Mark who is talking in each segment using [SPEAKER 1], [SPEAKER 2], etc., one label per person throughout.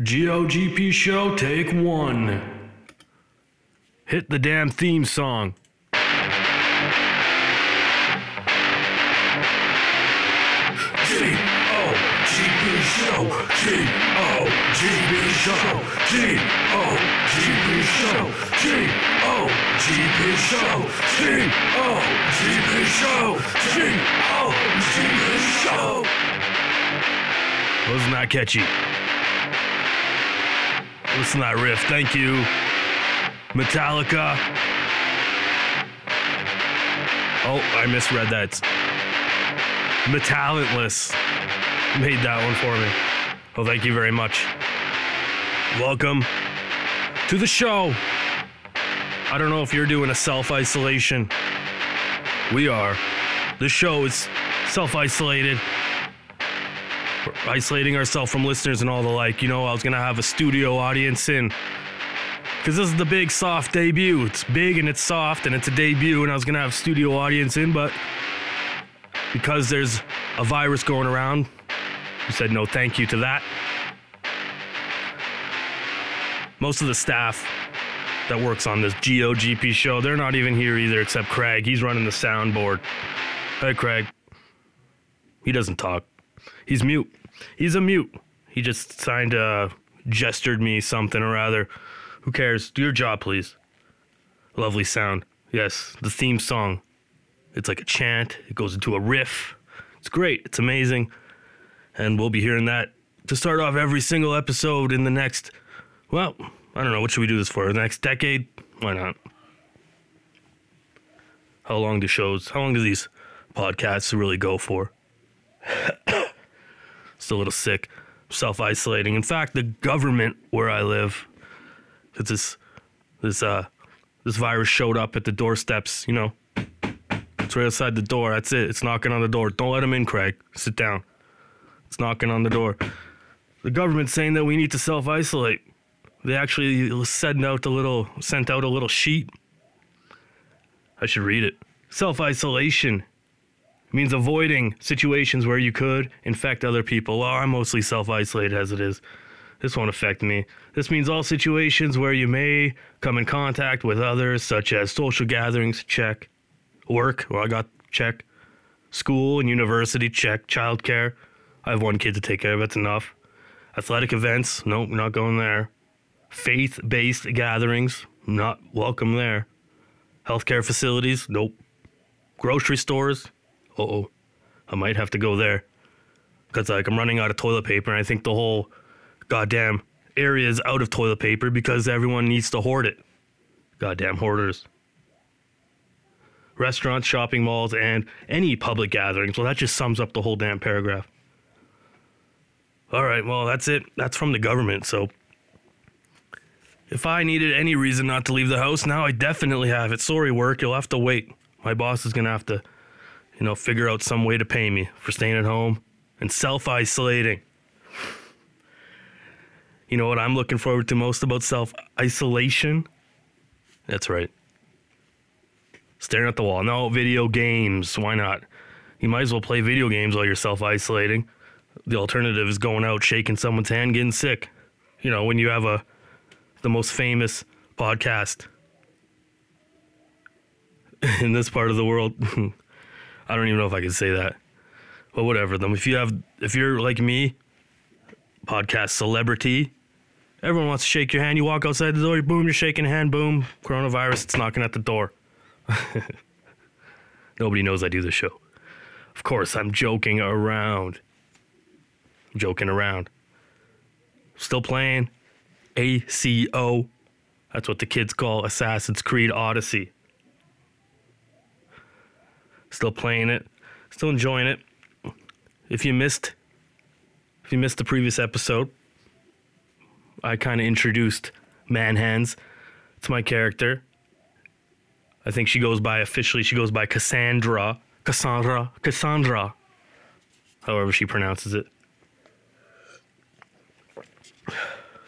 [SPEAKER 1] GOGP show, take one. Hit the damn theme song. G-O-G-P show, G-O-G-P show, G-O-G-P show, G-O-G-P show, G-O-G-P show, G-O-G-P show. Wasn't that catchy? Listen to that riff. Thank you, Metallica. Oh, I misread that. Metalentless made that one for me. Well, thank you very much. Welcome to the show. I don't know if you're doing a self isolation. We are. The show is self isolated. Isolating ourselves from listeners and all the like. You know, I was to have a studio audience in. Because this is the big soft debut. It's big and it's soft and it's a debut, and I was to have a studio audience in, but because there's a virus going around, we said no thank you to that. Most of the staff that works on this GOGP show, they're not even here either, except Craig. He's running the soundboard. Hey, Craig. He doesn't talk. He's mute. He's a mute. He just signed, uh, gestured me something or rather. Who cares? Do your job, please. Lovely sound. Yes, the theme song. It's like a chant, it goes into a riff. It's great. It's amazing. And we'll be hearing that to start off every single episode in the next, well, I don't know. What should we do this for? The next decade? Why not? How long do shows, how long do these podcasts really go for? Still a little sick, self isolating. In fact, the government where I live, it's this, this, uh, this virus showed up at the doorsteps, you know. It's right outside the door. That's it. It's knocking on the door. Don't let him in, Craig. Sit down. It's knocking on the door. The government's saying that we need to self isolate. They actually sent out a little sent out a little sheet. I should read it. Self isolation means avoiding situations where you could infect other people. Well, I'm mostly self isolated as it is. This won't affect me. This means all situations where you may come in contact with others, such as social gatherings, check. Work, well, I got check. School and university, check. Childcare, I have one kid to take care of, it's enough. Athletic events, nope, not going there. Faith based gatherings, not welcome there. Healthcare facilities, nope. Grocery stores, oh, I might have to go there. Because, like, I'm running out of toilet paper, and I think the whole goddamn area is out of toilet paper because everyone needs to hoard it. Goddamn hoarders. Restaurants, shopping malls, and any public gatherings. Well, that just sums up the whole damn paragraph. All right, well, that's it. That's from the government. So if I needed any reason not to leave the house, now I definitely have it. Sorry, work. You'll have to wait. My boss is going to have to, you know, figure out some way to pay me for staying at home and self isolating. You know what I'm looking forward to most about self isolation? That's right. Staring at the wall. No, video games. Why not? You might as well play video games while you're self isolating. The alternative is going out, shaking someone's hand, getting sick. You know, when you have a the most famous podcast in this part of the world. I don't even know if I can say that. But whatever. Them. If you have, if you're like me, podcast celebrity, everyone wants to shake your hand. You walk outside the door, boom, you're shaking hand, boom, coronavirus, it's knocking at the door. Nobody knows I do the show. Of course, I'm joking around. I'm joking around. Still playing ACO. That's what the kids call Assassin's Creed Odyssey. Still playing it. Still enjoying it. If you missed if you missed the previous episode, I kind of introduced Manhands to my character. I think she goes by officially she goes by Cassandra, Cassandra, Cassandra. However she pronounces it.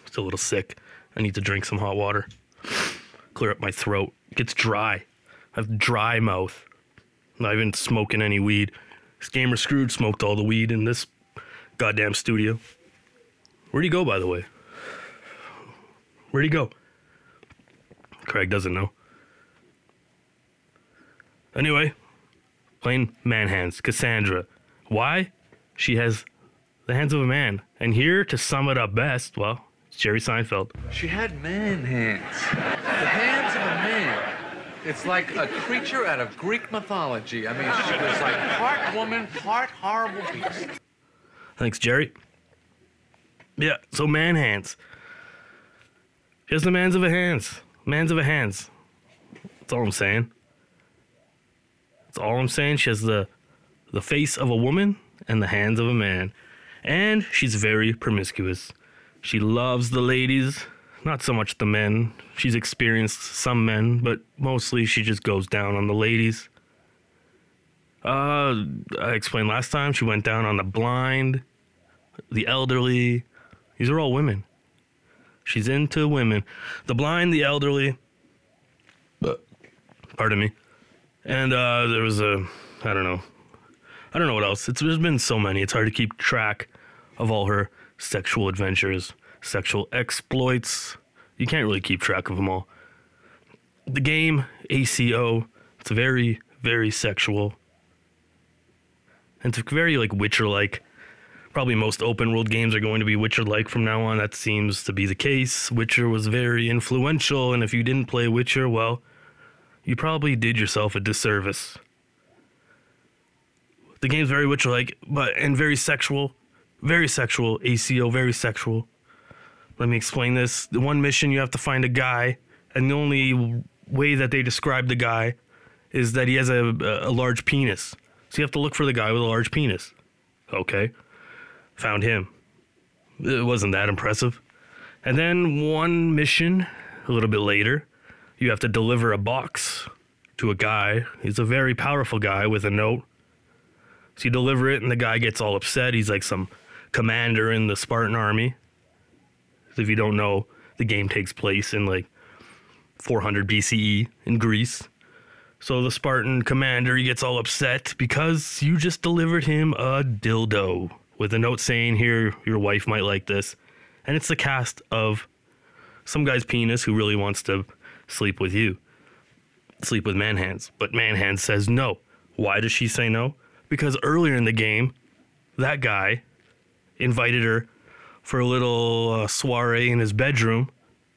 [SPEAKER 1] Still a little sick. I need to drink some hot water. Clear up my throat. It gets dry. I have dry mouth. Not even smoking any weed. This gamer Scrooge smoked all the weed in this goddamn studio. Where'd he go, by the way? Where'd he go? Craig doesn't know. Anyway, plain man hands. Cassandra. Why? She has the hands of a man. And here to sum it up best, well, it's Jerry Seinfeld.
[SPEAKER 2] She had man hands. The hands of a man. It's like a creature out of Greek mythology. I mean, she was like part woman, part horrible beast.
[SPEAKER 1] Thanks, Jerry. Yeah, so man hands. Just the mans of a hands. Mans of a hands. That's all I'm saying. That's all I'm saying. She has the the face of a woman and the hands of a man. And she's very promiscuous. She loves the ladies, not so much the men. She's experienced some men, but mostly she just goes down on the ladies. Uh, I explained last time she went down on the blind, the elderly. These are all women. She's into women. The blind, the elderly. Pardon me. And uh, there was a, I don't know. I don't know what else. It's, there's been so many. It's hard to keep track of all her sexual adventures, sexual exploits. You can't really keep track of them all. The game, ACO, it's very, very sexual. And it's very like Witcher like. Probably most open world games are going to be Witcher like from now on. That seems to be the case. Witcher was very influential, and if you didn't play Witcher, well, you probably did yourself a disservice. The game's very Witcher like, but and very sexual. Very sexual. ACO, very sexual. Let me explain this. The one mission you have to find a guy, and the only way that they describe the guy is that he has a, a large penis. So you have to look for the guy with a large penis. Okay. Found him. It wasn't that impressive. And then one mission, a little bit later, you have to deliver a box to a guy. He's a very powerful guy with a note. So you deliver it, and the guy gets all upset. He's like some commander in the Spartan army. If you don't know, the game takes place in like 400 BCE in Greece. So the Spartan commander he gets all upset because you just delivered him a dildo with a note saying, Here, your wife might like this. And it's the cast of some guy's penis who really wants to sleep with you, sleep with Manhands. But Manhands says no. Why does she say no? Because earlier in the game, that guy invited her for a little uh, soiree in his bedroom.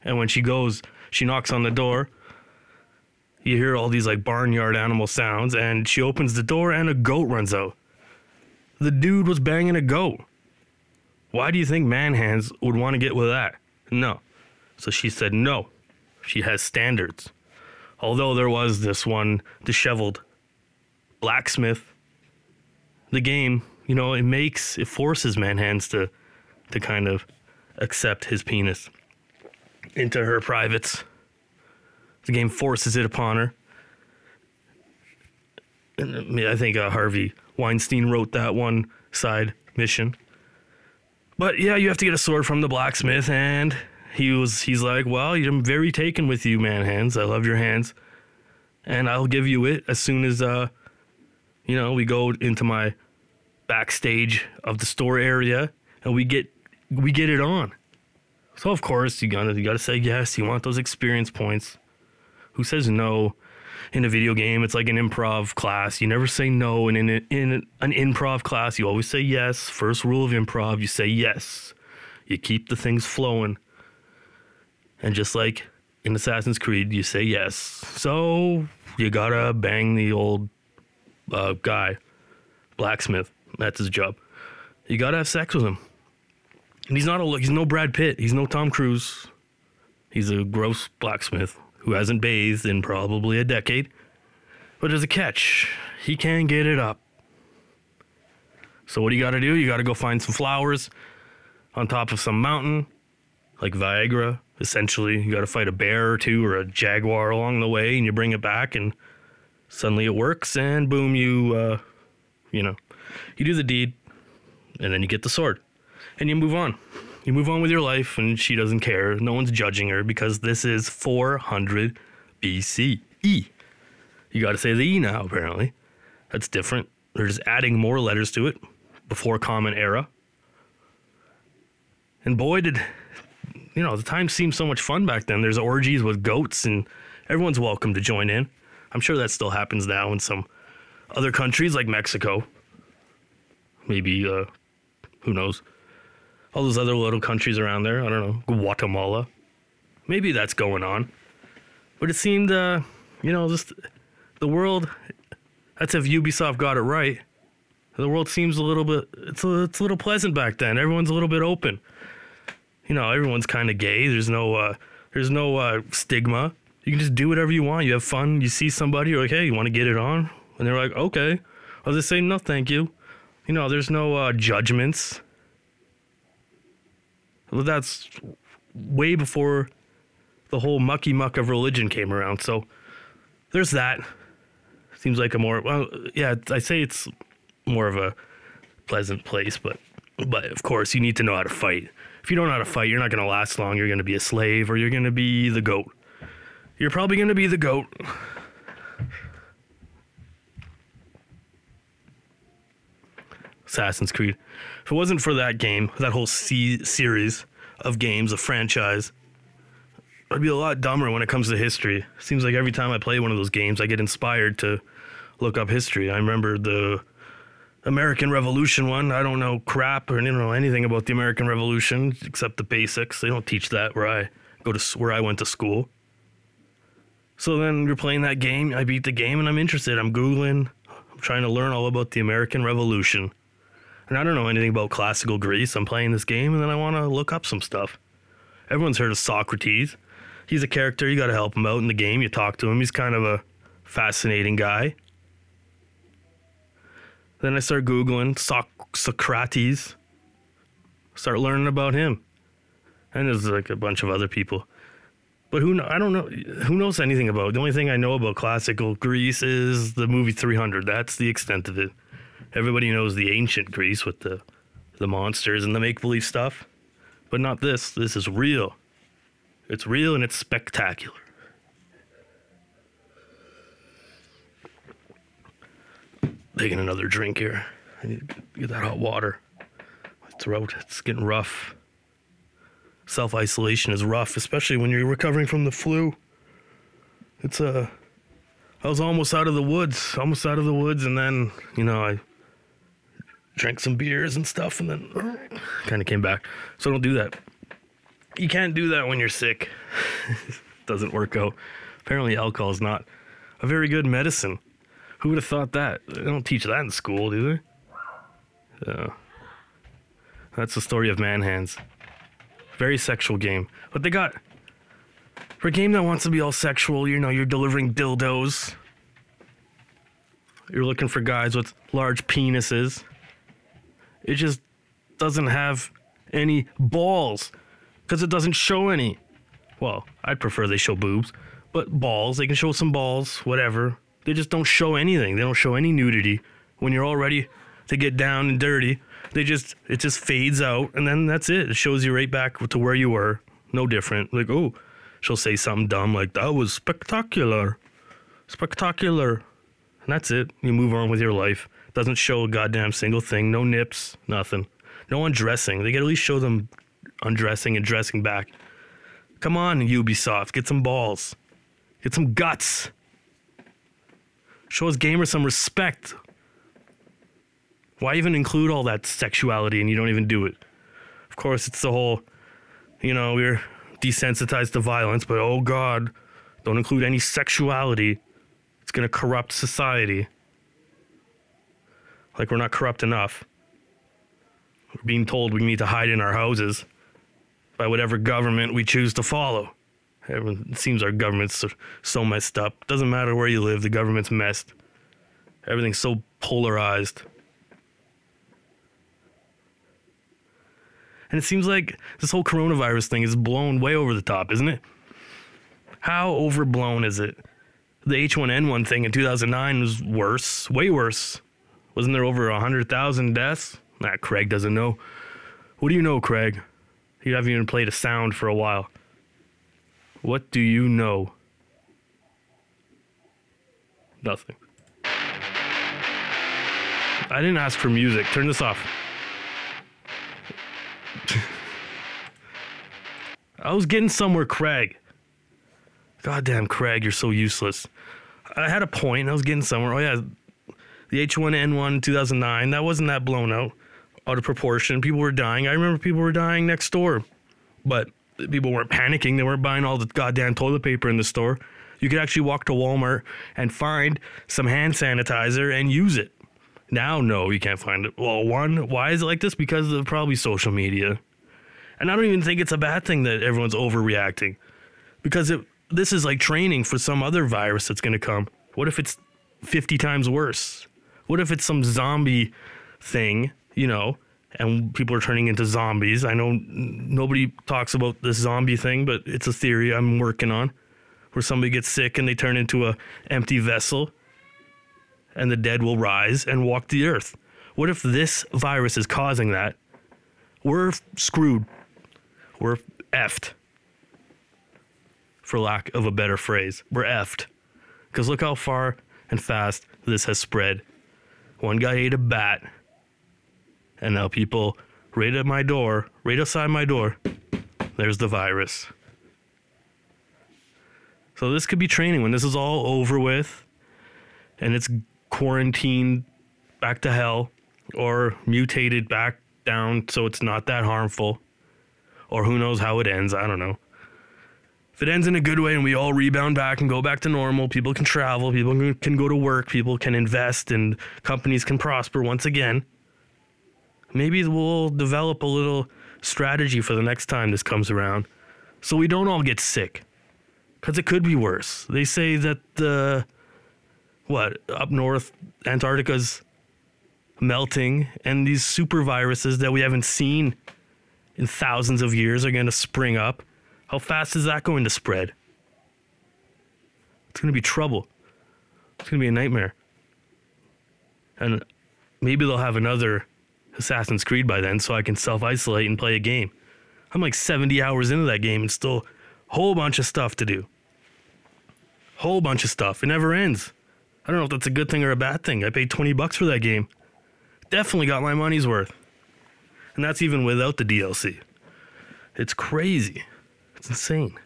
[SPEAKER 1] And when she goes, she knocks on the door. You hear all these like barnyard animal sounds, and she opens the door, and a goat runs out. The dude was banging a goat. Why do you think Manhands would want to get with that? No. So she said no. She has standards. Although there was this one disheveled blacksmith, the game, you know, it makes, it forces Manhands to, to kind of accept his penis into her privates. The game forces it upon her. And I think uh, Harvey Weinstein wrote that one side mission. But yeah, you have to get a sword from the blacksmith, and he was he's like, Well, I'm very taken with you, man hands. I love your hands. And I'll give you it as soon as uh you know, we go into my backstage of the store area and we get we get it on. So of course you gotta you gotta say yes, you want those experience points. Who says no in a video game? It's like an improv class. You never say no, and in a, in an improv class, you always say yes. First rule of improv, you say yes. You keep the things flowing. And just like in Assassin's Creed, you say yes. So you gotta bang the old uh, guy, blacksmith. That's his job. You gotta have sex with him. And he's not a he's no Brad Pitt. He's no Tom Cruise. He's a gross blacksmith who hasn't bathed in probably a decade. But there's a catch. He can get it up. So what do you got to do? You got to go find some flowers on top of some mountain, like Viagra. Essentially, you got to fight a bear or two or a jaguar along the way, and you bring it back, and suddenly it works, and boom, you, uh, you know, you do the deed, and then you get the sword, and you move on. You move on with your life, and she doesn't care. No one's judging her because this is 400 BCE. You got to say the E now, apparently. That's different. They're just adding more letters to it before Common Era. And boy, did you know, the time seemed so much fun back then. There's orgies with goats, and everyone's welcome to join in. I'm sure that still happens now in some other countries like Mexico. Maybe, uh, who knows? All those other little countries around there. I don't know. Guatemala. Maybe that's going on. But it seemed, uh, you know, just the world. That's if Ubisoft got it right. The world seems a little bit. It's a, it's a little pleasant back then. Everyone's a little bit open. You know, everyone's kind of gay. There's no, uh, there's no uh, stigma. You can just do whatever you want. You have fun. You see somebody, you're like, hey, you want to get it on? And they're like, okay. I'll just say, no, thank you. You know, there's no uh, judgments. That's way before the whole mucky muck of religion came around. So there's that. Seems like a more well, yeah. I say it's more of a pleasant place, but but of course you need to know how to fight. If you don't know how to fight, you're not going to last long. You're going to be a slave, or you're going to be the goat. You're probably going to be the goat. Assassin's Creed. If it wasn't for that game, that whole C- series of games, a franchise, I'd be a lot dumber when it comes to history. Seems like every time I play one of those games, I get inspired to look up history. I remember the American Revolution one. I don't know crap or you know anything about the American Revolution except the basics. They don't teach that where I go to where I went to school. So then you're playing that game. I beat the game and I'm interested. I'm googling. I'm trying to learn all about the American Revolution. And I don't know anything about classical Greece. I'm playing this game and then I want to look up some stuff. Everyone's heard of Socrates. He's a character. You got to help him out in the game. You talk to him. He's kind of a fascinating guy. Then I start Googling Soc- Socrates. Start learning about him. And there's like a bunch of other people. But who I don't know who knows anything about. The only thing I know about classical Greece is the movie 300. That's the extent of it. Everybody knows the ancient Greece with the the monsters and the make believe stuff, but not this. This is real. It's real and it's spectacular. Taking another drink here. I need to get that hot water. My throat, it's getting rough. Self isolation is rough, especially when you're recovering from the flu. It's Uh, I was almost out of the woods, almost out of the woods, and then, you know, I drank some beers and stuff, and then kind of came back. So don't do that. You can't do that when you're sick. Doesn't work out. Apparently, alcohol is not a very good medicine. Who would have thought that? They don't teach that in school, do they? Uh, that's the story of Man Hands. Very sexual game. But they got for a game that wants to be all sexual, you know, you're delivering dildos. You're looking for guys with large penises. It just doesn't have any balls because it doesn't show any. Well, I'd prefer they show boobs, but balls, they can show some balls, whatever. They just don't show anything. They don't show any nudity. When you're all ready to get down and dirty, they just it just fades out and then that's it. It shows you right back to where you were. No different. Like, oh, she'll say something dumb like that was spectacular. Spectacular. And that's it. You move on with your life. Doesn't show a goddamn single thing. No nips, nothing. No undressing. They could at least show them undressing and dressing back. Come on, Ubisoft, get some balls. Get some guts. Show us gamers some respect. Why even include all that sexuality and you don't even do it? Of course, it's the whole, you know, we're desensitized to violence, but oh God, don't include any sexuality. It's going to corrupt society. Like we're not corrupt enough. We're being told we need to hide in our houses by whatever government we choose to follow. It seems our government's so messed up. Doesn't matter where you live, the government's messed. Everything's so polarized. And it seems like this whole coronavirus thing is blown way over the top, isn't it? How overblown is it? The H1N1 thing in 2009 was worse, way worse. Wasn't there over 100,000 deaths? Nah, Craig doesn't know. What do you know, Craig? You haven't even played a sound for a while. What do you know? Nothing. I didn't ask for music. Turn this off. I was getting somewhere, Craig. Goddamn, Craig, you're so useless. I had a point. I was getting somewhere. Oh yeah, the H1N1 2009. That wasn't that blown out, out of proportion. People were dying. I remember people were dying next door, but people weren't panicking. They weren't buying all the goddamn toilet paper in the store. You could actually walk to Walmart and find some hand sanitizer and use it. Now, no, you can't find it. Well, one, why is it like this? Because of probably social media. And I don't even think it's a bad thing that everyone's overreacting. Because it, this is like training for some other virus that's going to come. What if it's 50 times worse? What if it's some zombie thing, you know, and people are turning into zombies? I know nobody talks about this zombie thing, but it's a theory I'm working on where somebody gets sick and they turn into a empty vessel and the dead will rise and walk the earth. What if this virus is causing that? We're screwed. We're effed. For lack of a better phrase, we're effed. Because look how far and fast this has spread. One guy ate a bat, and now people right at my door, right outside my door, there's the virus. So this could be training when this is all over with and it's quarantined back to hell or mutated back down so it's not that harmful. Or who knows how it ends, I don't know. If it ends in a good way and we all rebound back and go back to normal, people can travel, people can- go to work, people can invest, and companies can prosper once again. Maybe we'll develop a little strategy for the next time this comes around so we don't all get sick because it could be worse. They say that the what up north Antarctica's melting, and these super viruses that we haven't seen in thousands of years are going to spring up. How fast is that going to spread? It's going to be trouble. It's going to be a nightmare. And maybe they'll have another Assassin's Creed by then so I can self isolate and play a game. I'm like 70 hours into that game and still a whole bunch of stuff to do. Whole bunch of stuff. It never ends. I don't know if that's a good thing or a bad thing. I paid 20 bucks for that game. Definitely got my money's worth. And that's even without the DLC. It's crazy. It's insane.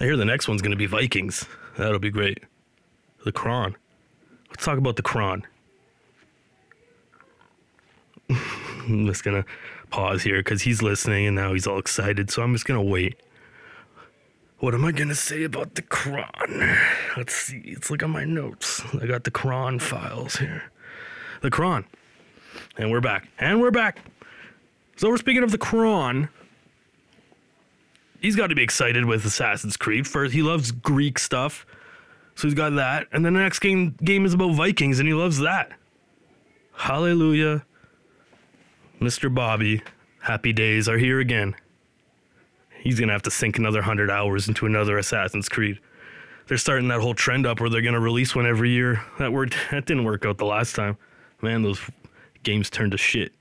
[SPEAKER 1] I hear the next one's going to be Vikings. That'll be great. The Kron. Let's talk about the Kron. I'm just gonna pause here because he's listening and now he's all excited. So I'm just gonna wait. What am I gonna say about the Kron? Let's see. Let's look at my notes. I got the Kron files here. The Kron. And we're back. And we're back. So we're speaking of the Kron. He's got to be excited with Assassin's Creed. First, he loves Greek stuff. So he's got that. And then the next game game is about Vikings and he loves that. Hallelujah. Mr. Bobby, happy days are here again. He's gonna have to sink another hundred hours into another Assassin's Creed. They're starting that whole trend up where they're gonna release one every year. That word that didn't work out the last time. Man, those games turned to shit.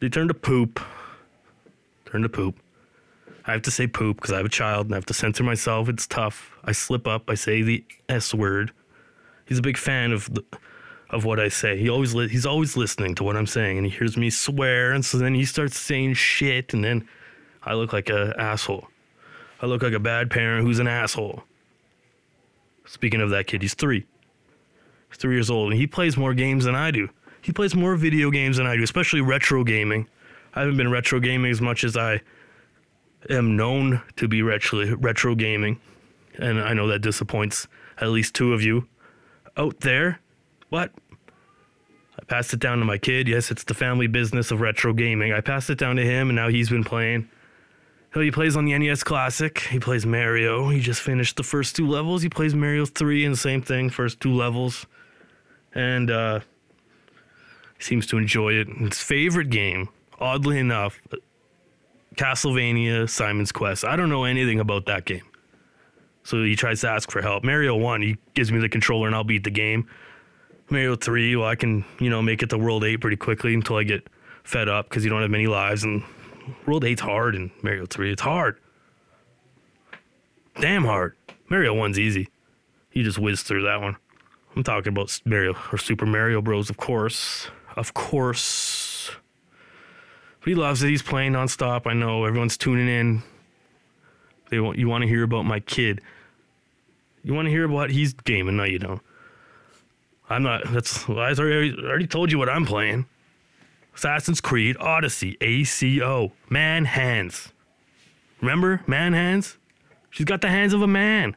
[SPEAKER 1] They turned to poop. Turned to poop. I have to say poop because I have a child and I have to censor myself. It's tough. I slip up. I say the S word. He's a big fan of the, of what I say. He always li- he's always listening to what I'm saying, and he hears me swear, and so then he starts saying shit, and then I look like a asshole. I look like a bad parent who's an asshole. Speaking of that kid, he's three. He's three years old, and he plays more games than I do. He plays more video games than I do, especially retro gaming. I haven't been retro gaming as much as I am known to be retro retro gaming, and I know that disappoints at least two of you out there. But I passed it down to my kid. Yes, it's the family business of retro gaming. I passed it down to him, and now he's been playing. So he plays on the NES Classic. He plays Mario. He just finished the first two levels. He plays Mario 3 and same thing, first two levels. And uh, seems to enjoy it. His favorite game, oddly enough, Castlevania Simon's Quest. I don't know anything about that game. So he tries to ask for help. Mario 1, he gives me the controller and I'll beat the game. Mario 3, well, I can, you know, make it to World 8 pretty quickly until I get fed up because you don't have many lives. And World 8's hard and Mario 3. It's hard. Damn hard. Mario 1's easy. You just whiz through that one. I'm talking about Mario or Super Mario Bros, of course. Of course. But he loves it. He's playing nonstop. I know everyone's tuning in. They want you want to hear about my kid. You want to hear about he's gaming? No, you don't. I'm not. That's I already already told you what I'm playing. Assassin's Creed Odyssey ACO Man Hands. Remember Man Hands? She's got the hands of a man.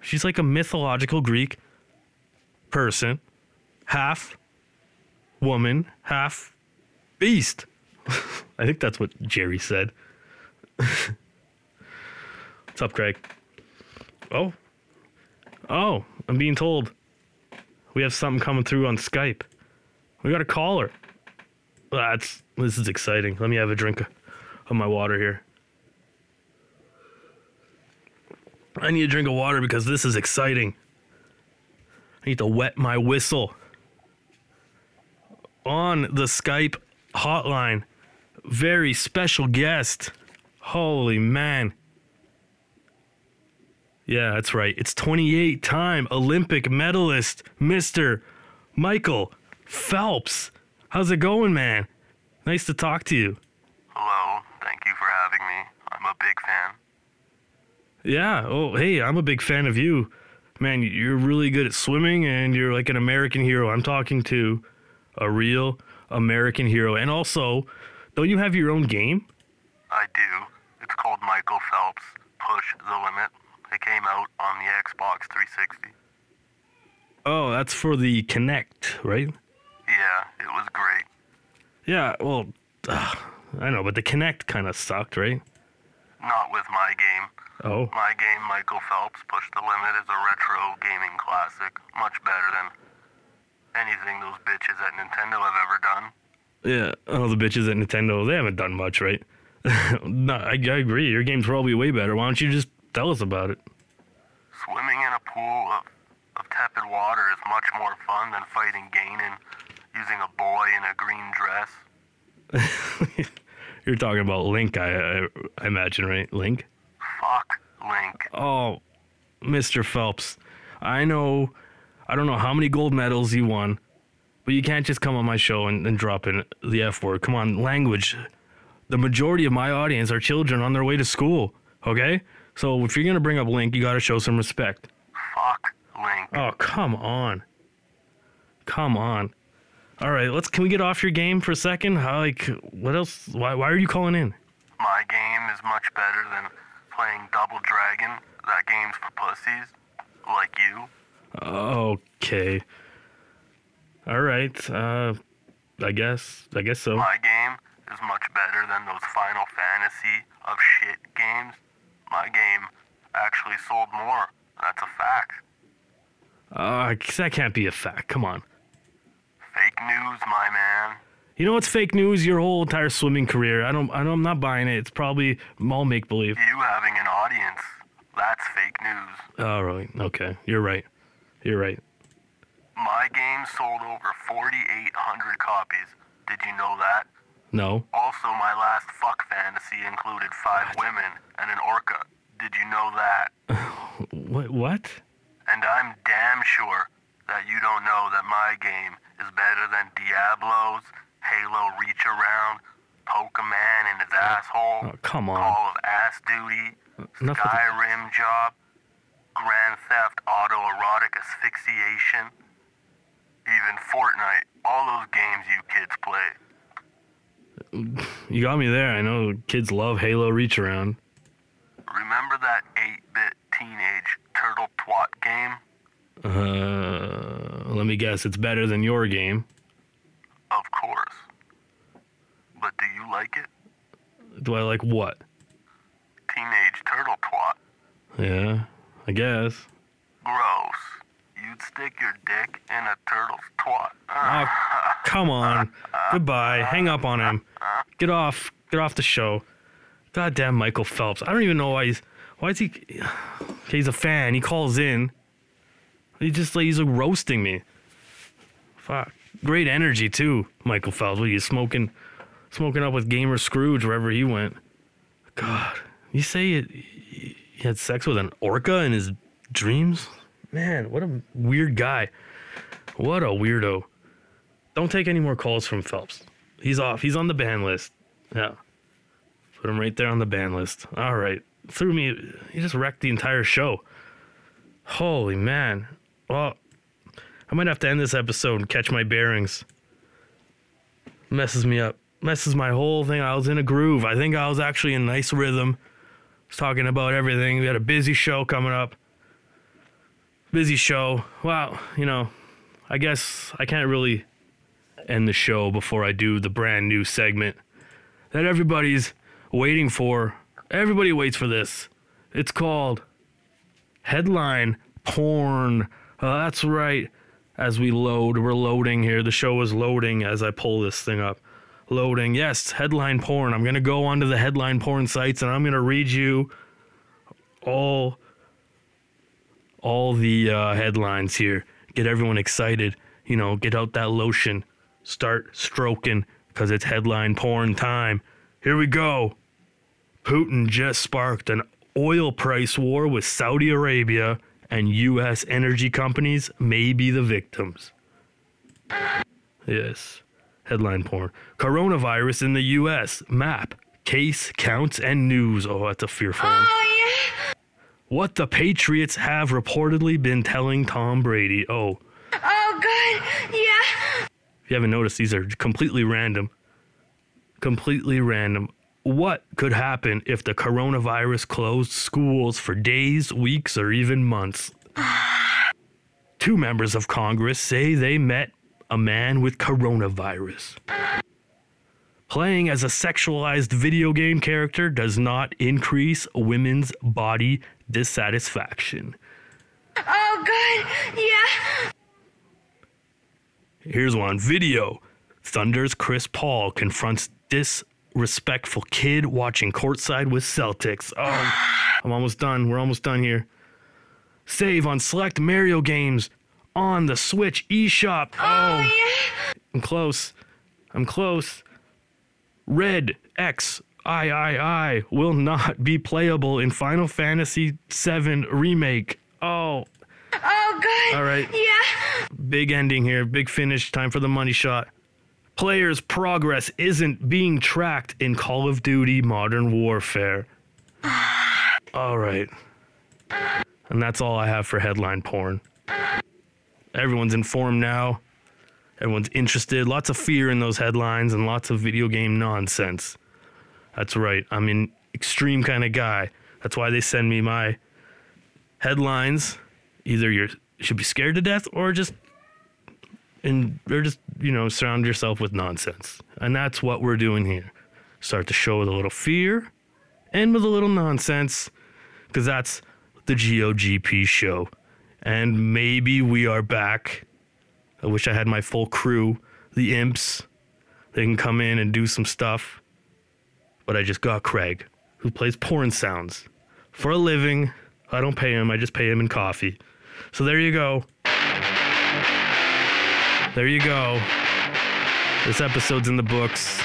[SPEAKER 1] She's like a mythological Greek person, half woman, half beast. I think that's what Jerry said. What's up, Craig? Oh. Oh, I'm being told we have something coming through on Skype. We got a caller. That's this is exciting. Let me have a drink of, my water here. I need a drink of water because this is exciting. I need to wet my whistle. On the Skype hotline, very special guest. Holy man. Yeah, that's right. It's 28 time Olympic medalist, Mr. Michael Phelps. How's it going, man? Nice to talk to you.
[SPEAKER 3] Hello, thank you for having me. I'm a big fan.
[SPEAKER 1] Yeah. Oh, hey, I'm a big fan of you. Man, you're really good at swimming and you're like an American hero. I'm talking to a real American hero. And also, don't you have your own game?
[SPEAKER 3] I do. It's called Michael Phelps Push the Limit. It came out on the Xbox 360.
[SPEAKER 1] Oh, that's for the Kinect, right?
[SPEAKER 3] Yeah, it was great.
[SPEAKER 1] Yeah, well, ugh, I know, but the Kinect kind of sucked, right?
[SPEAKER 3] Not with my game.
[SPEAKER 1] Oh,
[SPEAKER 3] My game, Michael Phelps Push the Limit, is a retro gaming classic. Much better than anything those bitches at Nintendo have ever done.
[SPEAKER 1] yeah. all the bitches at Nintendo, they haven't done much, right? no, I, I agree. Your game's probably way better. Why don't you just tell us about it?
[SPEAKER 3] Swimming in a pool of, of tepid water is much more fun than fighting Ganon using a boy in a green dress.
[SPEAKER 1] You're talking about Link, I, I, I imagine, right? Link?
[SPEAKER 3] Fuck Link.
[SPEAKER 1] Oh, Mr. Phelps, I know, I don't know how many gold medals you won, but you can't just come on my show and, and drop in the F word. Come on, language. The majority of my audience are children on their way to school, okay? So if you're going to bring up Link, you got to show some respect.
[SPEAKER 3] Fuck Link.
[SPEAKER 1] Oh, come on. Come on. All right, let's can we get off your game for a second? How like what else why why are you calling in?
[SPEAKER 3] My game is much better than playing Double Dragon. That game's for pussies. Like you.
[SPEAKER 1] Okay. All right. Uh I guess I guess so.
[SPEAKER 3] My game is much better than those Final Fantasy of shit games. My game actually sold more. That's a fact.
[SPEAKER 1] Uh, that can't be a fact. Come on.
[SPEAKER 3] Fake news, my man.
[SPEAKER 1] You know what's fake news? Your whole entire swimming career. I don't. I don't I'm not buying it. It's probably all make believe.
[SPEAKER 3] You having an audience. That's fake news.
[SPEAKER 1] All right. Okay. You're right. You're right.
[SPEAKER 3] My game sold over 4,800 copies. Did you know that?
[SPEAKER 1] No.
[SPEAKER 3] Also, my last fuck fantasy included five women and an orca. Did you know that?
[SPEAKER 1] What? What?
[SPEAKER 3] And I'm damn sure that you don't know that my game is better than Diablo's, Halo Reach Around, Pokemon in his oh, asshole,
[SPEAKER 1] Oh, come on.
[SPEAKER 3] Call of Ass Duty, Skyrim Job, Grand Theft Auto Erotic Asphyxiation, even Fortnite. All those games you kids play.
[SPEAKER 1] You got me there. I know kids love Halo Reach Around.
[SPEAKER 3] Remember that 8-bit teenage turtle twat game?
[SPEAKER 1] Uh, let me guess. It's better than your game.
[SPEAKER 3] Of course. But do you like it?
[SPEAKER 1] Do I like what?
[SPEAKER 3] Teenage turtle twat.
[SPEAKER 1] Yeah, I guess.
[SPEAKER 3] Gross. You'd stick your dick in a turtle's twat.
[SPEAKER 1] Oh, come on. Goodbye. Hang up on him. Get off. Get off the show. Goddamn Michael Phelps. I don't even know why he's. Why is he? Okay, he's a fan. He calls in. He just like he's like roasting me. Fuck. Great energy too, Michael Phelps. What, he's smoking, smoking up with Gamer Scrooge wherever he went. God, you say it, he had sex with an orca in his dreams? Man, what a weird guy. What a weirdo. Don't take any more calls from Phelps. He's off. He's on the ban list. Yeah. Put him right there on the ban list. All right. Threw me. He just wrecked the entire show. Holy man. Well, I might have to end this episode and catch my bearings. Messes me up. Messes my whole thing. I was in a groove. I think I was actually in nice rhythm. Talking about everything. We had a busy show coming up. Busy show. Wow, you know, I guess I can't really end the show before I do the brand new segment that everybody's waiting for. Everybody waits for this. It's called Headline Porn. Uh, that's right. As we load, we're loading here. The show is loading as I pull this thing up. Loading. Yes, headline porn. I'm going to go onto the headline porn sites and I'm going to read you all all the uh, headlines here. Get everyone excited. You know, get out that lotion. Start stroking because it's headline porn time. Here we go. Putin just sparked an oil price war with Saudi Arabia, and U.S. energy companies may be the victims. Yes. Headline porn. Coronavirus in the U.S. Map. Case, counts, and news. Oh, that's a fearful one. Oh, what the Patriots have reportedly been telling Tom Brady. Oh,
[SPEAKER 4] Oh, good. Yeah.
[SPEAKER 1] if you haven't noticed, these are completely random. Completely random. What could happen if the coronavirus closed schools for days, weeks, or even months? Two members of Congress say they met a man with coronavirus. Playing as a sexualized video game character does not increase women's body dissatisfaction.
[SPEAKER 4] Oh, good. Yeah.
[SPEAKER 1] Here's one video. Thunder's Chris Paul confronts disrespectful kid watching courtside with Celtics. Oh, I'm almost done. We're almost done here. Save on select Mario games on the Switch eShop. Oh, oh,
[SPEAKER 4] Yeah.
[SPEAKER 1] I'm close. I'm close. Red X I I I will not be playable in Final Fantasy VII Remake. Oh,
[SPEAKER 4] Oh, good.
[SPEAKER 1] all right.
[SPEAKER 4] Yeah.
[SPEAKER 1] Big ending here, big finish, time for the money shot. Players' progress isn't being tracked in Call of Duty Modern Warfare. All right. And that's all I have for headline porn. Everyone's informed now. Everyone's interested. Lots of fear in those headlines and lots of video game nonsense. That's right. I'm an extreme kind of guy. That's why they send me my headlines. Either you should be scared to death or just and or just you know surround yourself with nonsense. And that's what we're doing here. Start the show with a little fear, end with a little nonsense, because that's the GOGP show. And maybe we are back. I wish I had my full crew, the imps. They can come in and do some stuff. But I just got Craig, who plays porn sounds for a living. I don't pay him, I just pay him in coffee. So there you go. There you go. This episode's in the books.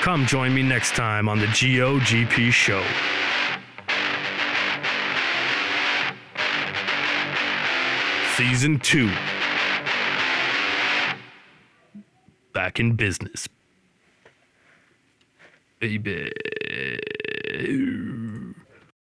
[SPEAKER 1] Come join me next time on the GOGP show. Season 2. Back in business. Baby.